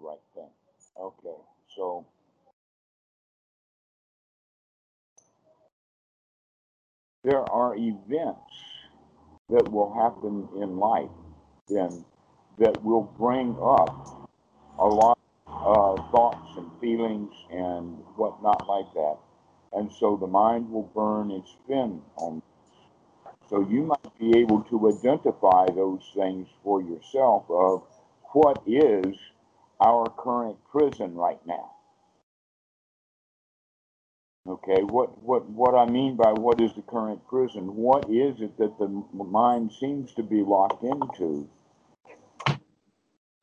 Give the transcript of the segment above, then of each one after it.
right thing. Okay, so there are events that will happen in life then that will bring up a lot of thoughts and feelings and whatnot like that. And so the mind will burn and spin on. So you might be able to identify those things for yourself of what is our current prison right now. Okay, what, what, what I mean by what is the current prison, what is it that the mind seems to be locked into?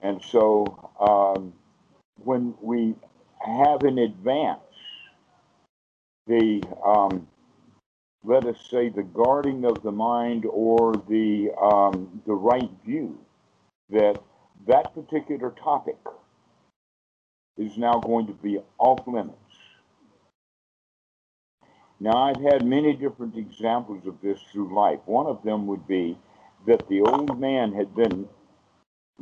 And so um, when we have in advance the, um, let us say, the guarding of the mind or the, um, the right view that that particular topic is now going to be off limits. Now, I've had many different examples of this through life. One of them would be that the old man had been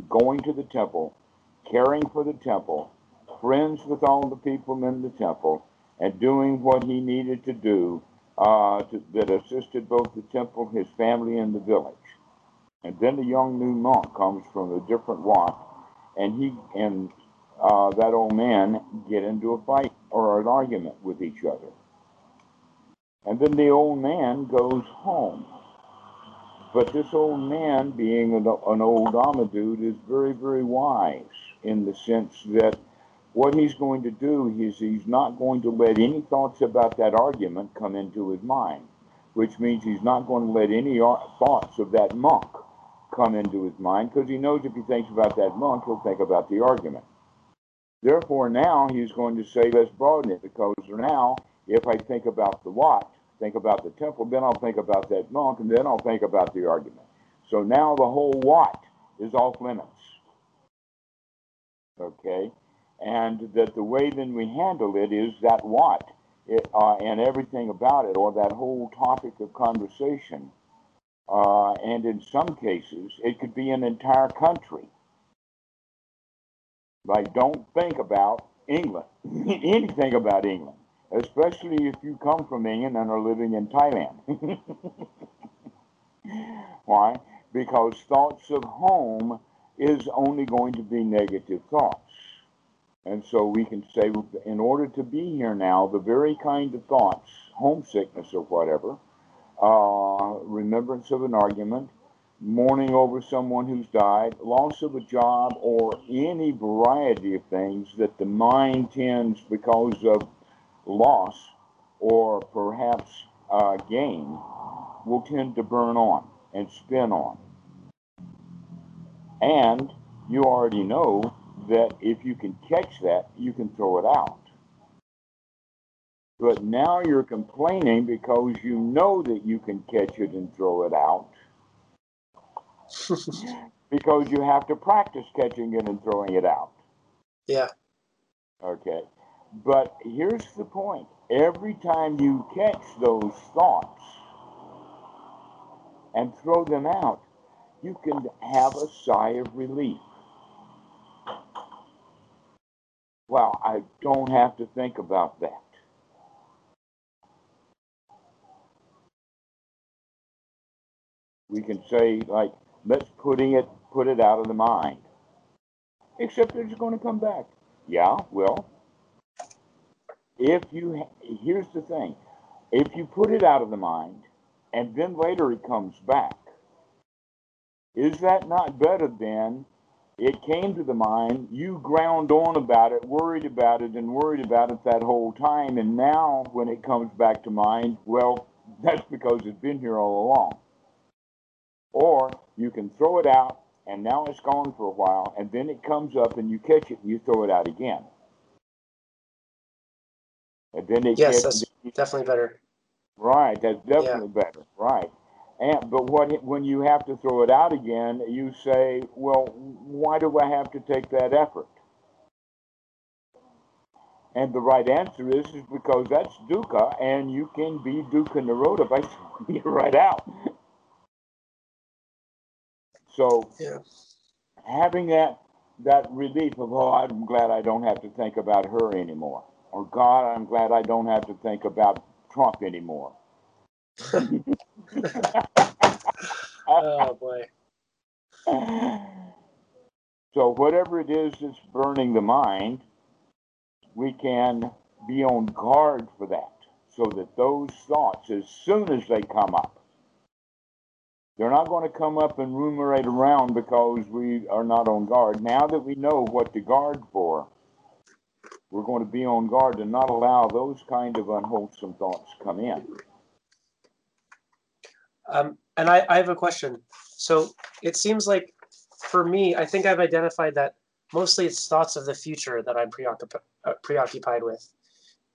going to the temple, caring for the temple, friends with all the people in the temple, and doing what he needed to do uh, to, that assisted both the temple, his family, and the village. And then the young new monk comes from a different walk, and he and uh, that old man get into a fight or an argument with each other. And then the old man goes home. But this old man, being an, an old Amadude, is very, very wise in the sense that what he's going to do is he's not going to let any thoughts about that argument come into his mind, which means he's not going to let any thoughts of that monk come into his mind because he knows if he thinks about that monk, he'll think about the argument. Therefore, now he's going to say, let's broaden it because now, if I think about the what, think about the temple, then I'll think about that monk, and then I'll think about the argument. So now the whole what is off limits. Okay? And that the way then we handle it is that what it, uh, and everything about it, or that whole topic of conversation. Uh, and in some cases, it could be an entire country. Like, don't think about England, anything about England especially if you come from England and are living in Thailand. Why? Because thoughts of home is only going to be negative thoughts. And so we can say, in order to be here now, the very kind of thoughts, homesickness or whatever, uh, remembrance of an argument, mourning over someone who's died, loss of a job, or any variety of things that the mind tends, because of loss or perhaps uh, gain will tend to burn on and spin on. And you already know that if you can catch that, you can throw it out. But now you're complaining because you know that you can catch it and throw it out. because you have to practice catching it and throwing it out. Yeah. Okay. But here's the point every time you catch those thoughts and throw them out, you can have a sigh of relief. Well, I don't have to think about that. We can say, like, let's putting it put it out of the mind. Except it's going to come back. Yeah, well, if you here's the thing if you put it out of the mind and then later it comes back is that not better than it came to the mind you ground on about it worried about it and worried about it that whole time and now when it comes back to mind well that's because it's been here all along or you can throw it out and now it's gone for a while and then it comes up and you catch it and you throw it out again and then they yes, that's definitely better. Right, that's definitely yeah. better. Right. And but what when you have to throw it out again, you say, well, why do I have to take that effort? And the right answer is, is because that's dukkha, and you can be dukkha nirodha by throwing it right out. So, yeah. having that that relief of, oh, I'm glad I don't have to think about her anymore. Or God, I'm glad I don't have to think about Trump anymore. Oh boy. so whatever it is that's burning the mind, we can be on guard for that so that those thoughts, as soon as they come up, they're not going to come up and ruminate around because we are not on guard. Now that we know what to guard for, we're going to be on guard and not allow those kind of unwholesome thoughts come in. Um, and I, I have a question. So it seems like for me, I think I've identified that mostly it's thoughts of the future that I'm preoccupied uh, preoccupied with,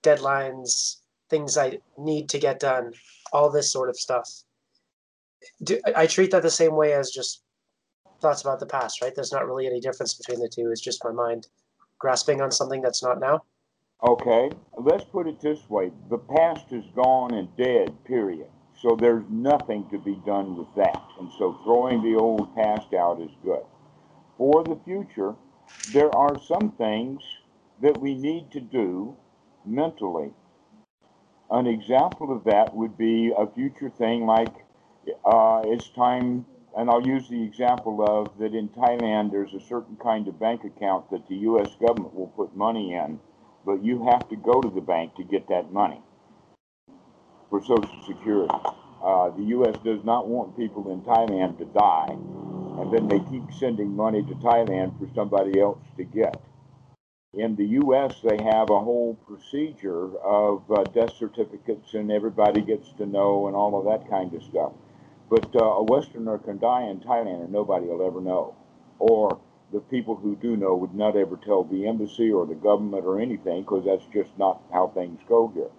deadlines, things I need to get done, all this sort of stuff. Do, I treat that the same way as just thoughts about the past, right? There's not really any difference between the two. It's just my mind grasping on something that's not now. Okay, let's put it this way the past is gone and dead, period. So there's nothing to be done with that. And so throwing the old past out is good. For the future, there are some things that we need to do mentally. An example of that would be a future thing like uh, it's time, and I'll use the example of that in Thailand there's a certain kind of bank account that the U.S. government will put money in, but you have to go to the bank to get that money for Social Security. Uh, the U.S. does not want people in Thailand to die, and then they keep sending money to Thailand for somebody else to get. In the U.S., they have a whole procedure of uh, death certificates, and everybody gets to know, and all of that kind of stuff. But uh, a Westerner can die in Thailand, and nobody will ever know, or the people who do know would not ever tell the embassy or the government or anything, because that's just not how things go here.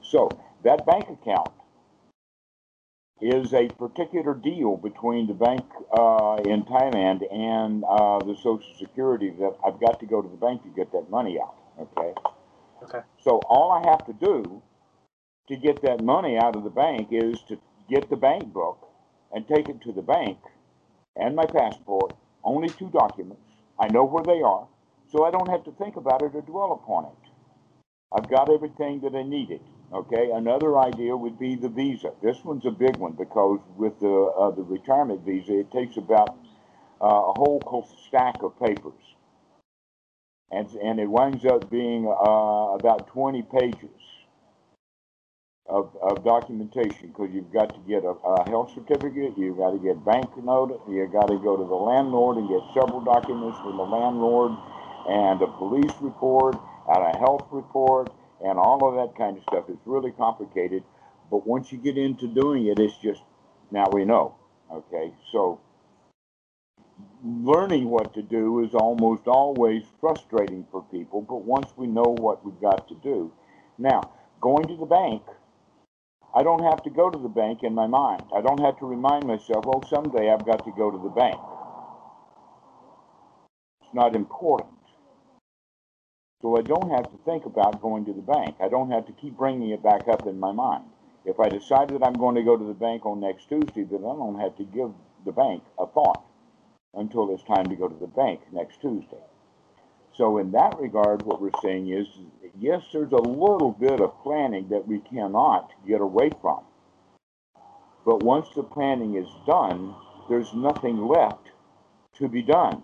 So that bank account is a particular deal between the bank uh, in Thailand and uh, the Social Security that I've got to go to the bank to get that money out. Okay. Okay. So all I have to do to get that money out of the bank is to get the bank book and take it to the bank and my passport. Only two documents. I know where they are, so I don't have to think about it or dwell upon it. I've got everything that I needed. Okay, another idea would be the visa. This one's a big one because with the uh, the retirement visa, it takes about uh, a whole stack of papers, and and it winds up being uh, about 20 pages of, of documentation because you've got to get a, a health certificate, you've got to get bank note, you've got to go to the landlord and get several documents from the landlord, and a police report, and a health report and all of that kind of stuff. It's really complicated, but once you get into doing it, it's just now we know. Okay, so learning what to do is almost always frustrating for people, but once we know what we've got to do, now going to the bank. I don't have to go to the bank in my mind. I don't have to remind myself, oh, someday I've got to go to the bank. It's not important. So I don't have to think about going to the bank. I don't have to keep bringing it back up in my mind. If I decide that I'm going to go to the bank on next Tuesday, then I don't have to give the bank a thought until it's time to go to the bank next Tuesday. So in that regard, what we're saying is, yes, there's a little bit of planning that we cannot get away from. But once the planning is done, there's nothing left to be done.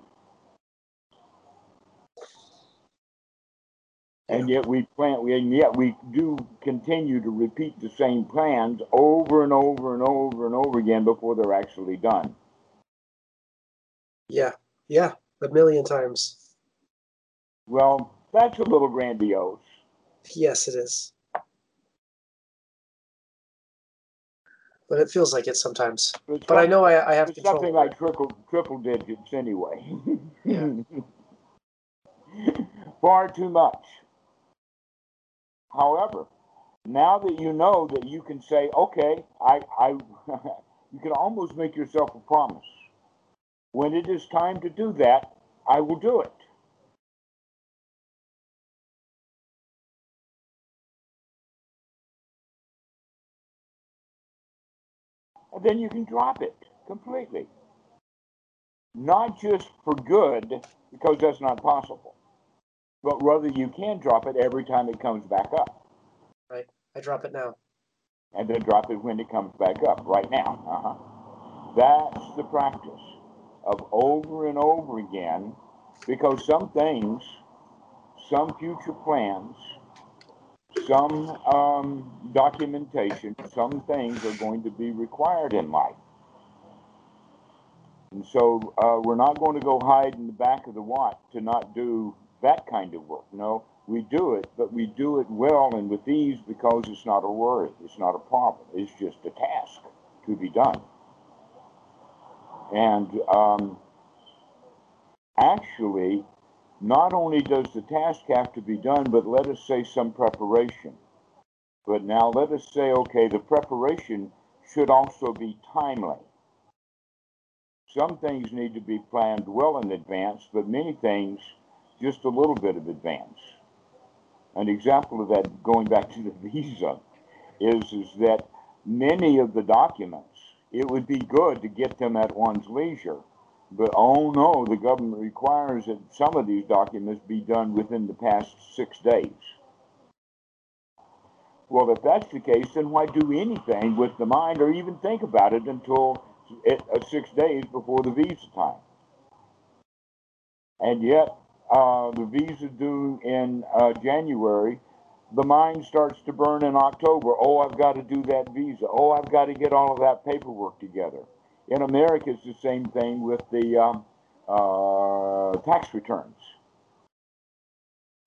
and yet we plan, and yet we do continue to repeat the same plans over and over and over and over again before they're actually done. Yeah, yeah, a million times. Well, that's a little grandiose. Yes, it is. But it feels like it sometimes. It's But I know I, I have it's something like triple triple digits anyway. Yeah. Far too much. However, now that you know that you can say, okay, I, I, you can almost make yourself a promise. When it is time to do that, I will do it. And then you can drop it completely. not just for good, because that's not possible, but rather you can drop it every time it comes back up. Right. I drop it now. And then drop it when it comes back up, right now. Uh-huh. That's the practice of over and over again, because some things, some future plans, some um, documentation, some things are going to be required in life. And so uh, we're not going to go hide in the back of the Wat to not do that kind of work. No, we do it, but we do it well and with ease because it's not a worry. It's not a problem. It's just a task to be done. And um, actually, not only does the task have to be done, but let us say some preparation. But now let us say, okay, the preparation should also be timely. Some things need to be planned well in advance, but many things just a little bit of advance. An example of that, going back to the visa, is, is that many of the documents, it would be good to get them at one's leisure. But oh no, the government requires that some of these documents be done within the past six days. Well, if that's the case, then why do anything with the mind or even think about it until uh, six days before the visa time? And yet, uh, the visa due in uh, January, the mind starts to burn in October. Oh, I've got to do that visa. Oh, I've got to get all of that paperwork together. In America, it's the same thing with the um, uh, tax returns.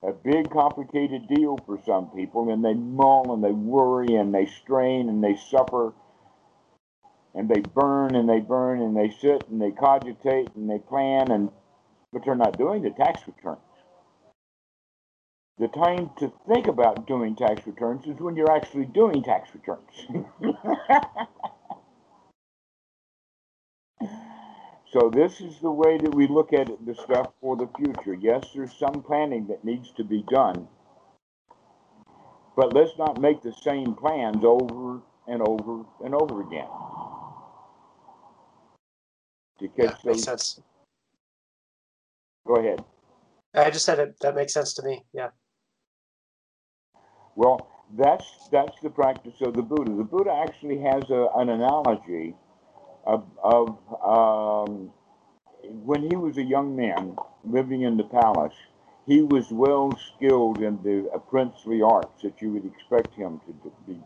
A big, complicated deal for some people, and they mull and they worry and they strain and they suffer and they burn and they burn and they sit and they cogitate and they plan and but they're not doing the tax returns. The time to think about doing tax returns is when you're actually doing tax returns. so this is the way that we look at the stuff for the future. Yes, there's some planning that needs to be done, but let's not make the same plans over and over and over again. To catch those, sense. Go ahead. I just said it. That makes sense to me. Yeah. Well, that's that's the practice of the Buddha. The Buddha actually has a, an analogy of, of um, when he was a young man living in the palace. He was well skilled in the uh, princely arts that you would expect him to be,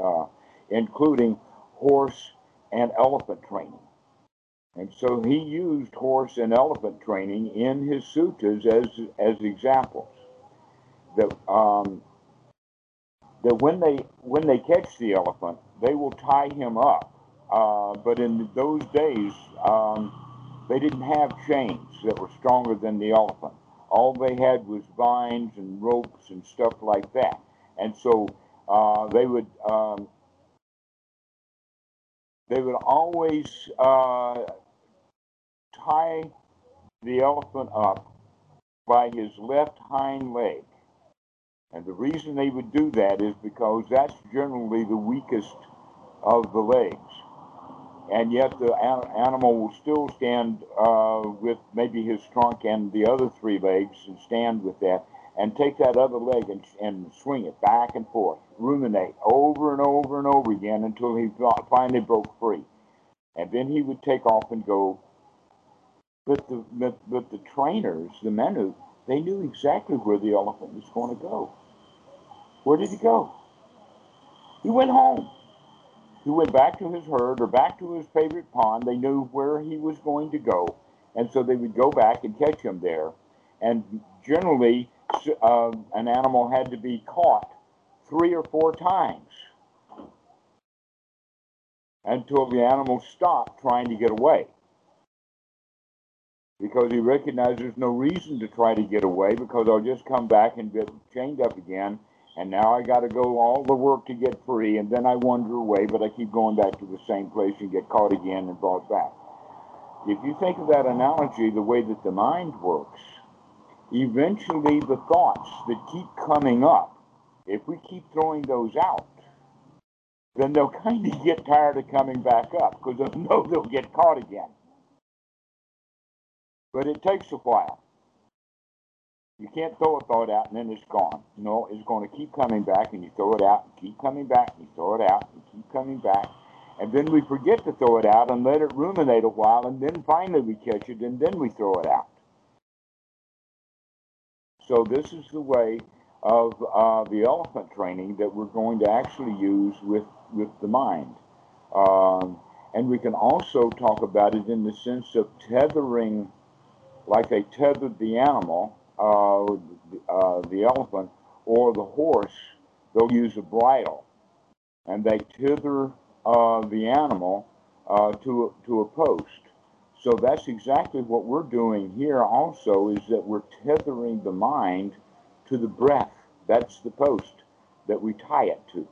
uh, including horse and elephant training. And so he used horse and elephant training in his suttas as, as examples. That, um, that when they when they catch the elephant, they will tie him up. Uh, but in those days, um, they didn't have chains that were stronger than the elephant. All they had was vines and ropes and stuff like that. And so uh, they would um, they would always uh, tie the elephant up by his left hind leg. And the reason they would do that is because that's generally the weakest of the legs. And yet the animal will still stand uh, with maybe his trunk and the other three legs and stand with that and take that other leg and, and swing it back and forth, ruminate over and over and over again until he finally broke free. And then he would take off and go but the, but, but the trainers, the men who, they knew exactly where the elephant was going to go. Where did he go? He went home. He went back to his herd or back to his favorite pond. They knew where he was going to go. And so they would go back and catch him there. And generally, uh, an animal had to be caught three or four times until the animal stopped trying to get away because he recognized there's no reason to try to get away because I'll just come back and get chained up again. And now I got to go all the work to get free, and then I wander away, but I keep going back to the same place and get caught again and brought back. If you think of that analogy, the way that the mind works, eventually the thoughts that keep coming up, if we keep throwing those out, then they'll kind of get tired of coming back up because they'll know they'll get caught again. but it takes a while. You can't throw a thought out and then it's gone. No, it's going to keep coming back, and you throw it out, and keep coming back, and you throw it out, and keep coming back. And then we forget to throw it out and let it ruminate a while, and then finally we catch it, and then we throw it out. So this is the way of uh, the elephant training that we're going to actually use with, with the mind. Um, and we can also talk about it in the sense of tethering, like they tethered the animal, uh, uh, the elephant, or the horse, they'll use a bridle. And they tether uh, the animal uh, to, to a post. So that's exactly what we're doing here also is that we're tethering the mind to the breath. That's the post that we tie it to.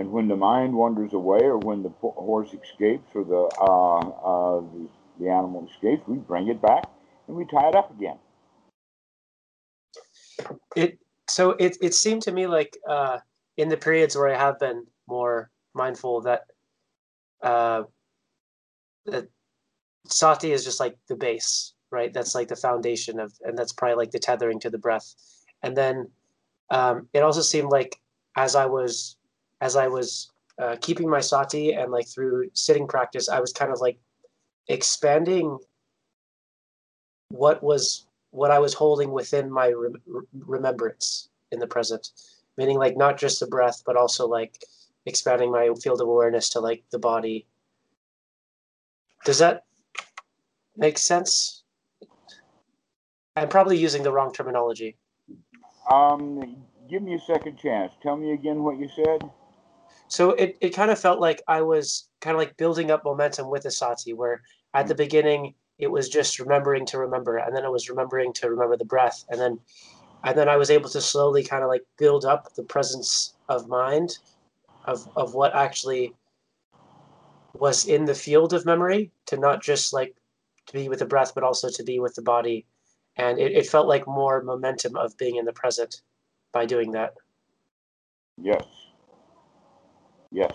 And when the mind wanders away, or when the horse escapes, or the, uh, uh, the, the animal escapes, we bring it back and we tie it up again. It so it it seemed to me like uh, in the periods where I have been more mindful that uh, that sati is just like the base, right? That's like the foundation of, and that's probably like the tethering to the breath. And then um, it also seemed like as I was as I was uh, keeping my sati and like through sitting practice, I was kind of like expanding what was what I was holding within my re- remembrance in the present, meaning like not just the breath, but also like expanding my field of awareness to like the body. Does that make sense? I'm probably using the wrong terminology. Um, give me a second chance. Tell me again what you said. So it, it kind of felt like I was kind of like building up momentum with the sati, where at the mm. beginning it was just remembering to remember and then it was remembering to remember the breath and then and then i was able to slowly kind of like build up the presence of mind of of what actually was in the field of memory to not just like to be with the breath but also to be with the body. And it, it felt like more momentum of being in the present by doing that. Yes yes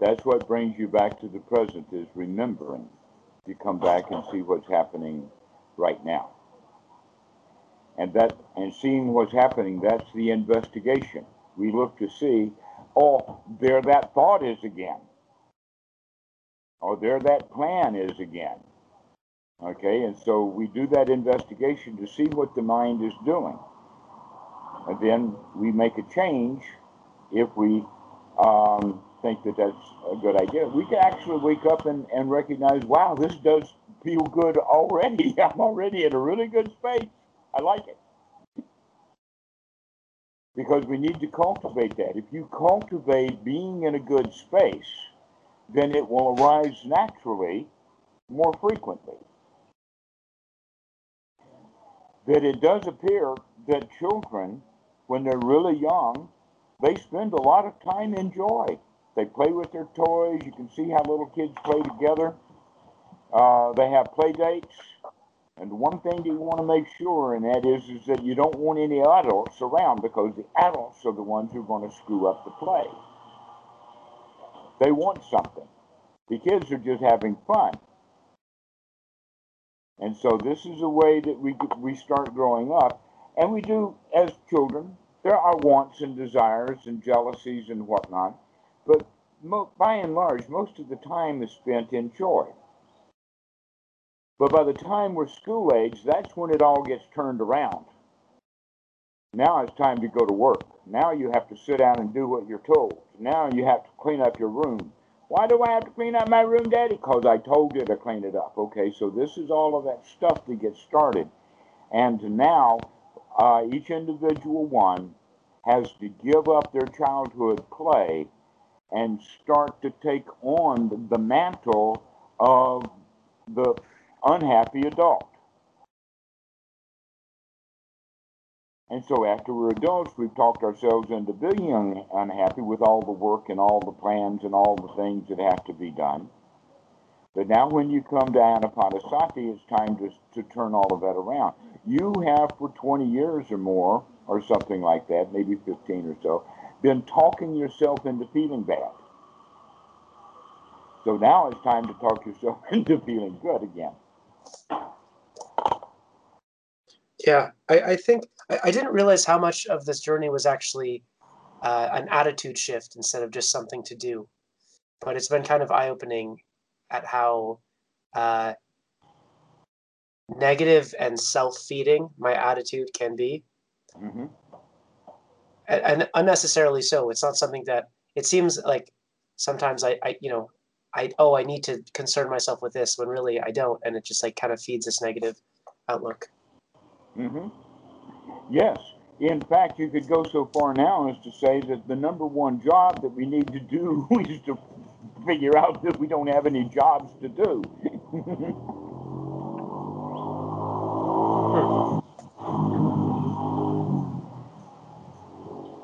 that's what brings you back to the present is remembering you come back and see what's happening right now. And that and seeing what's happening, that's the investigation. We look to see, oh, there that thought is again. Oh, there that plan is again. Okay, and so we do that investigation to see what the mind is doing. And then we make a change if we um, think that that's a good idea. We can actually wake up and, and recognize, wow, this does feel good already. I'm already in a really good space. I like it. Because we need to cultivate that. If you cultivate being in a good space, then it will arise naturally more frequently. That it does appear that children, when they're really young, they spend a lot of time in joy. They play with their toys. You can see how little kids play together. Uh, they have play dates. And one thing that you want to make sure, and that is, is that you don't want any adults around because the adults are the ones who are going to screw up the play. They want something. The kids are just having fun. And so this is a way that we, we start growing up. And we do, as children, there are wants and desires and jealousies and whatnot. But mo- by and large, most of the time is spent in joy. But by the time we're school age, that's when it all gets turned around. Now it's time to go to work. Now you have to sit down and do what you're told. Now you have to clean up your room. Why do I have to clean up my room, Daddy? Because I told you to clean it up. Okay, so this is all of that stuff that gets started. And now, uh, each individual one has to give up their childhood play and start to take on the mantle of the unhappy adult. And so after we're adults, we've talked ourselves into being unhappy with all the work and all the plans and all the things that have to be done. But now when you come to Anapanasati, it's time to, to turn all of that around. You have for 20 years or more or something like that, maybe 15 or so, been talking yourself into feeling bad. So now it's time to talk yourself into feeling good again. Yeah, I, I think I, I, didn't realize how much of this journey was actually uh, an attitude shift instead of just something to do. But it's been kind of eye opening at how uh, negative and self feeding my attitude can be. Mm-hmm. And, and, unnecessarily so. It's not something that it seems like sometimes I, I, you know, I, oh, I need to concern myself with this when really I don't. And it just like kind of feeds this negative outlook. Mm-hmm. Yes. In fact, you could go so far now as to say that the number one job that we need to do is to figure out that we don't have any jobs to do.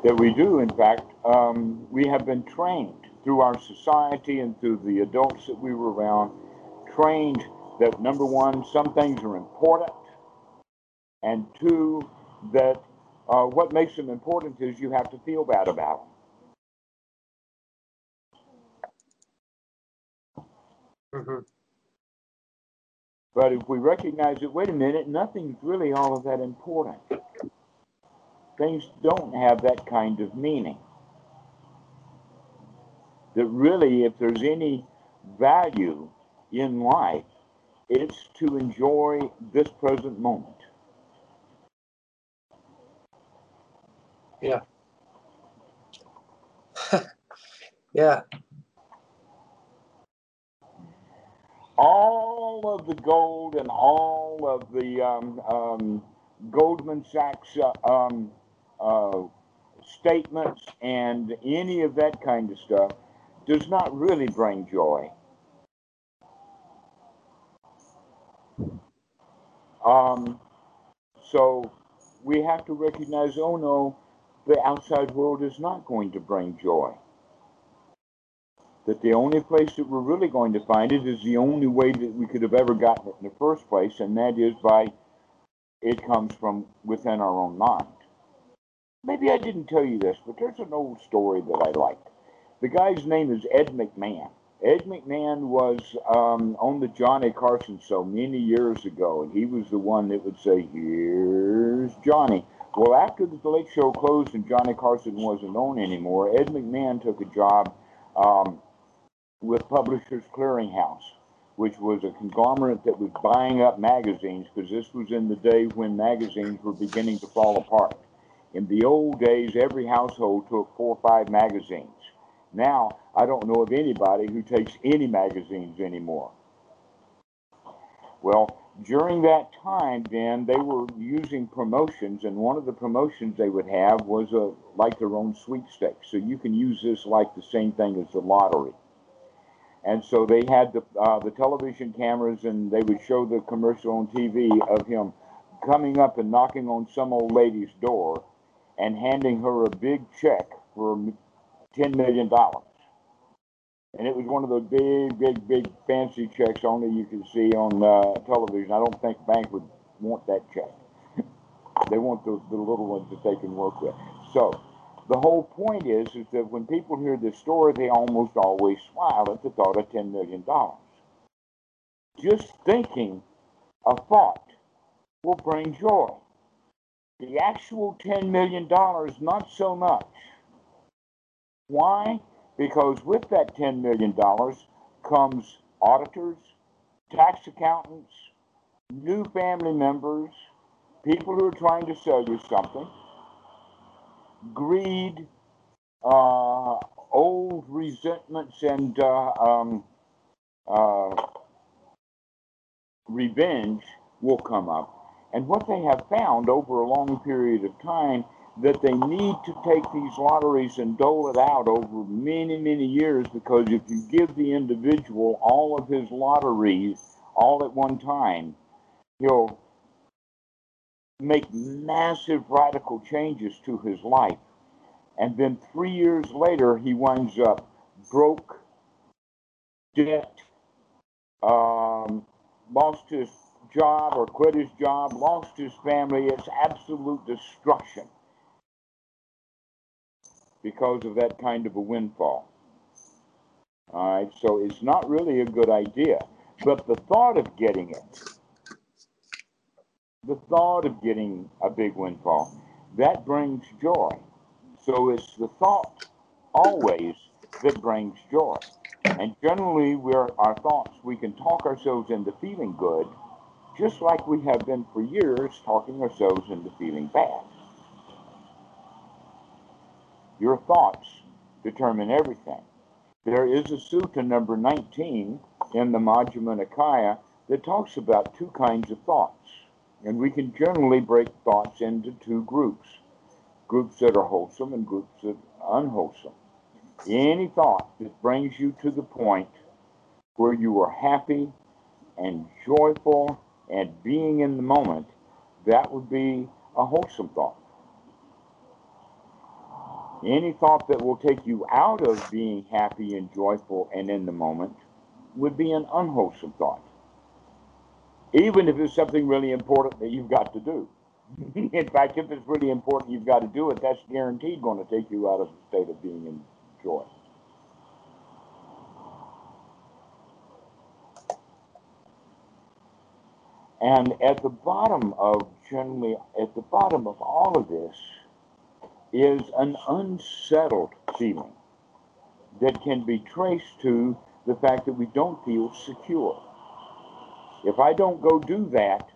that we do, in fact, um, we have been trained through our society and through the adults that we were around, trained that number one, some things are important, and two, that uh, what makes them important is you have to feel bad about them. Mm-hmm. But if we recognize that, wait a minute, nothing's really all of that important. Things don't have that kind of meaning. That really, if there's any value in life, it's to enjoy this present moment. Yeah. yeah. All of the gold and all of the um, um, Goldman Sachs uh, um, uh, statements and any of that kind of stuff does not really bring joy. Um, so we have to recognize oh no, the outside world is not going to bring joy. That the only place that we're really going to find it is the only way that we could have ever gotten it in the first place, and that is by it comes from within our own mind. Maybe I didn't tell you this, but there's an old story that I like. The guy's name is Ed McMahon. Ed McMahon was um, on the Johnny Carson show many years ago, and he was the one that would say, Here's Johnny. Well, after the Late Show closed and Johnny Carson wasn't on anymore, Ed McMahon took a job um, with Publishers Clearinghouse, which was a conglomerate that was buying up magazines because this was in the day when magazines were beginning to fall apart. In the old days, every household took four or five magazines. Now, I don't know of anybody who takes any magazines anymore. Well, during that time, then they were using promotions, and one of the promotions they would have was a like their own sweepstakes. So you can use this like the same thing as the lottery. And so they had the uh, the television cameras, and they would show the commercial on TV of him coming up and knocking on some old lady's door, and handing her a big check for ten million dollars and it was one of those big, big, big fancy checks only you can see on uh, television. I don't think bank would want that check. they want the, the little ones that they can work with. So the whole point is, is that when people hear this story, they almost always smile at the thought of $10 million. Just thinking a thought will bring joy. The actual $10 million, not so much. Why? because with that $10 million comes auditors, tax accountants, new family members, people who are trying to sell you something, greed, uh, old resentments, and uh, um, uh, revenge will come up. And what they have found over a long period of time that they need to take these lotteries and dole it out over many, many years because if you give the individual all of his lotteries all at one time, he'll make massive radical changes to his life. And then three years later, he winds up broke, debt, um, lost his job or quit his job, lost his family. It's absolute destruction because of that kind of a windfall. All right, so it's not really a good idea. But the thought of getting it, the thought of getting a big windfall, that brings joy. So it's the thought always that brings joy. And generally, we're our thoughts, we can talk ourselves into feeling good, just like we have been for years talking ourselves into feeling bad. Your thoughts determine everything. There is a sutta number 19 in the Majjhima Nikaya that talks about two kinds of thoughts. And we can generally break thoughts into two groups groups that are wholesome and groups that are unwholesome. Any thought that brings you to the point where you are happy and joyful and being in the moment, that would be a wholesome thought. Any thought that will take you out of being happy and joyful and in the moment would be an unwholesome thought. Even if it's something really important that you've got to do. in fact, if it's really important you've got to do it, that's guaranteed going to take you out of the state of being in joy. And at the bottom of generally, at the bottom of all of this is an unsettled feeling that can be traced to the fact that we don't feel secure. If I don't go do that,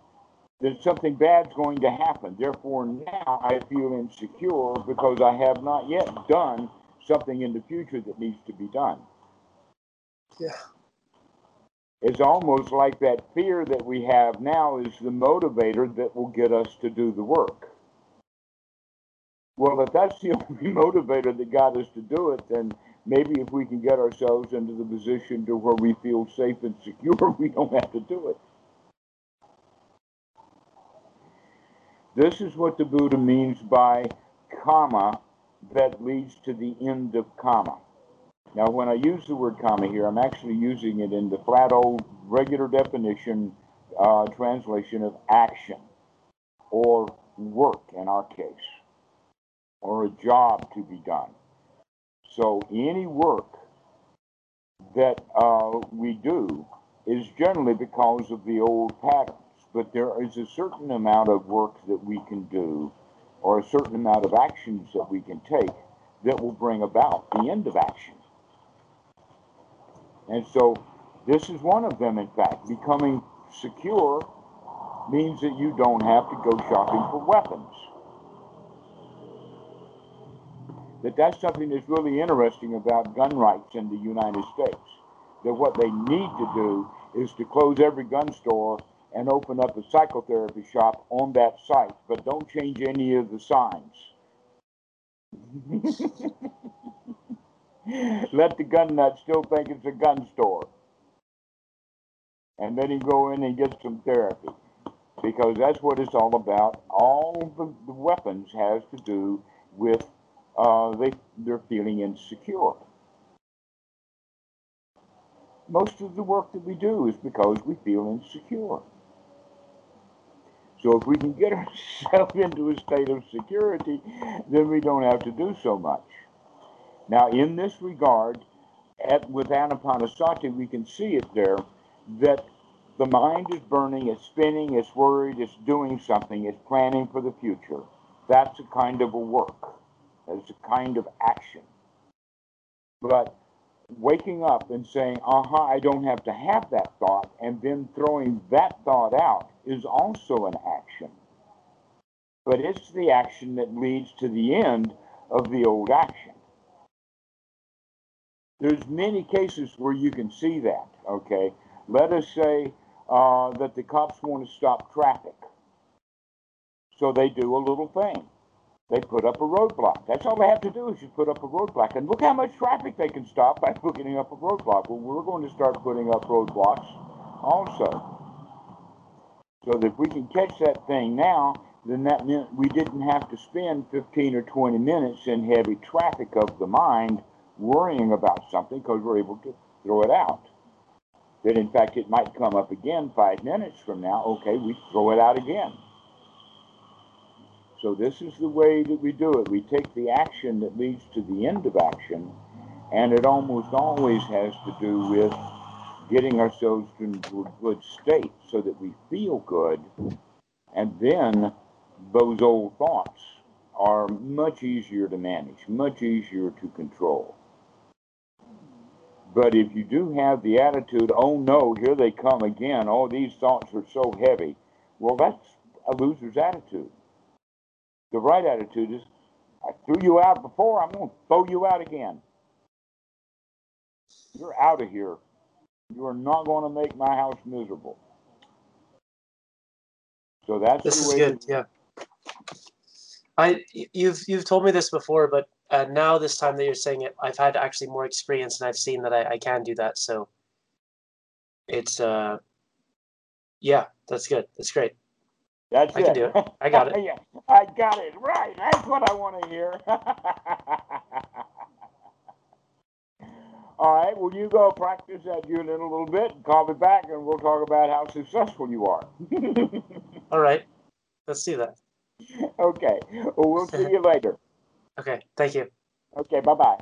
then something bad's going to happen. Therefore, now I feel insecure because I have not yet done something in the future that needs to be done. Yeah. It's almost like that fear that we have now is the motivator that will get us to do the work. Well, if that's the only motivator that got us to do it, then maybe if we can get ourselves into the position to where we feel safe and secure, we don't have to do it. This is what the Buddha means by karma that leads to the end of karma. Now, when I use the word karma here, I'm actually using it in the flat old regular definition uh, translation of action or work in our case, or a job to be done. So any work that uh, we do is generally because of the old patterns, but there is a certain amount of work that we can do, or a certain amount of actions that we can take that will bring about the end of action. And so this is one of them, in fact. Becoming secure means that you don't have to go shopping for weapons. That that's something that's really interesting about gun rights in the United States. That what they need to do is to close every gun store and open up a psychotherapy shop on that site, but don't change any of the signs. Let the gun nut still think it's a gun store. And then he go in and get some therapy. Because that's what it's all about. All the, the weapons has to do with uh, they, they're feeling insecure. Most of the work that we do is because we feel insecure. So if we can get ourselves into a state of security, then we don't have to do so much. Now, in this regard, at, with Anapanasati, we can see it there that the mind is burning, it's spinning, it's worried, it's doing something, it's planning for the future. That's a kind of a work as a kind of action. But waking up and saying, aha, uh-huh, I don't have to have that thought, and then throwing that thought out is also an action. But it's the action that leads to the end of the old action. There's many cases where you can see that, okay? Let us say uh, that the cops want to stop traffic. So they do a little thing. They put up a roadblock. That's all they have to do is just put up a roadblock. And look how much traffic they can stop by putting up a roadblock. Well, we're going to start putting up roadblocks also. So that if we can catch that thing now, then that meant we didn't have to spend 15 or 20 minutes in heavy traffic of the mind worrying about something because we're able to throw it out. That in fact it might come up again five minutes from now. Okay, we throw it out again. So this is the way that we do it. We take the action that leads to the end of action, and it almost always has to do with getting ourselves into a good state so that we feel good, and then those old thoughts are much easier to manage, much easier to control. But if you do have the attitude, oh no, here they come again, oh, these thoughts are so heavy, well, that's a loser's attitude. The right attitude is, I threw you out before, I'm going to throw you out again. You're out of here. You are not going to make my house miserable. So that's This is good. Yeah. I you've you've told me this before, but uh, now this time that you're saying it, I've had actually more experience and I've seen that I, I can do that. So it's uh, yeah, that's good. That's great. That's I it. can do it. I got it. yeah, I got it right. That's what I want to hear. All right. Well, you go practice that unit a little bit and call me back, and we'll talk about how successful you are. All right, let's do that. okay. Well, we'll see you later. Okay, thank you. Okay. Bye bye.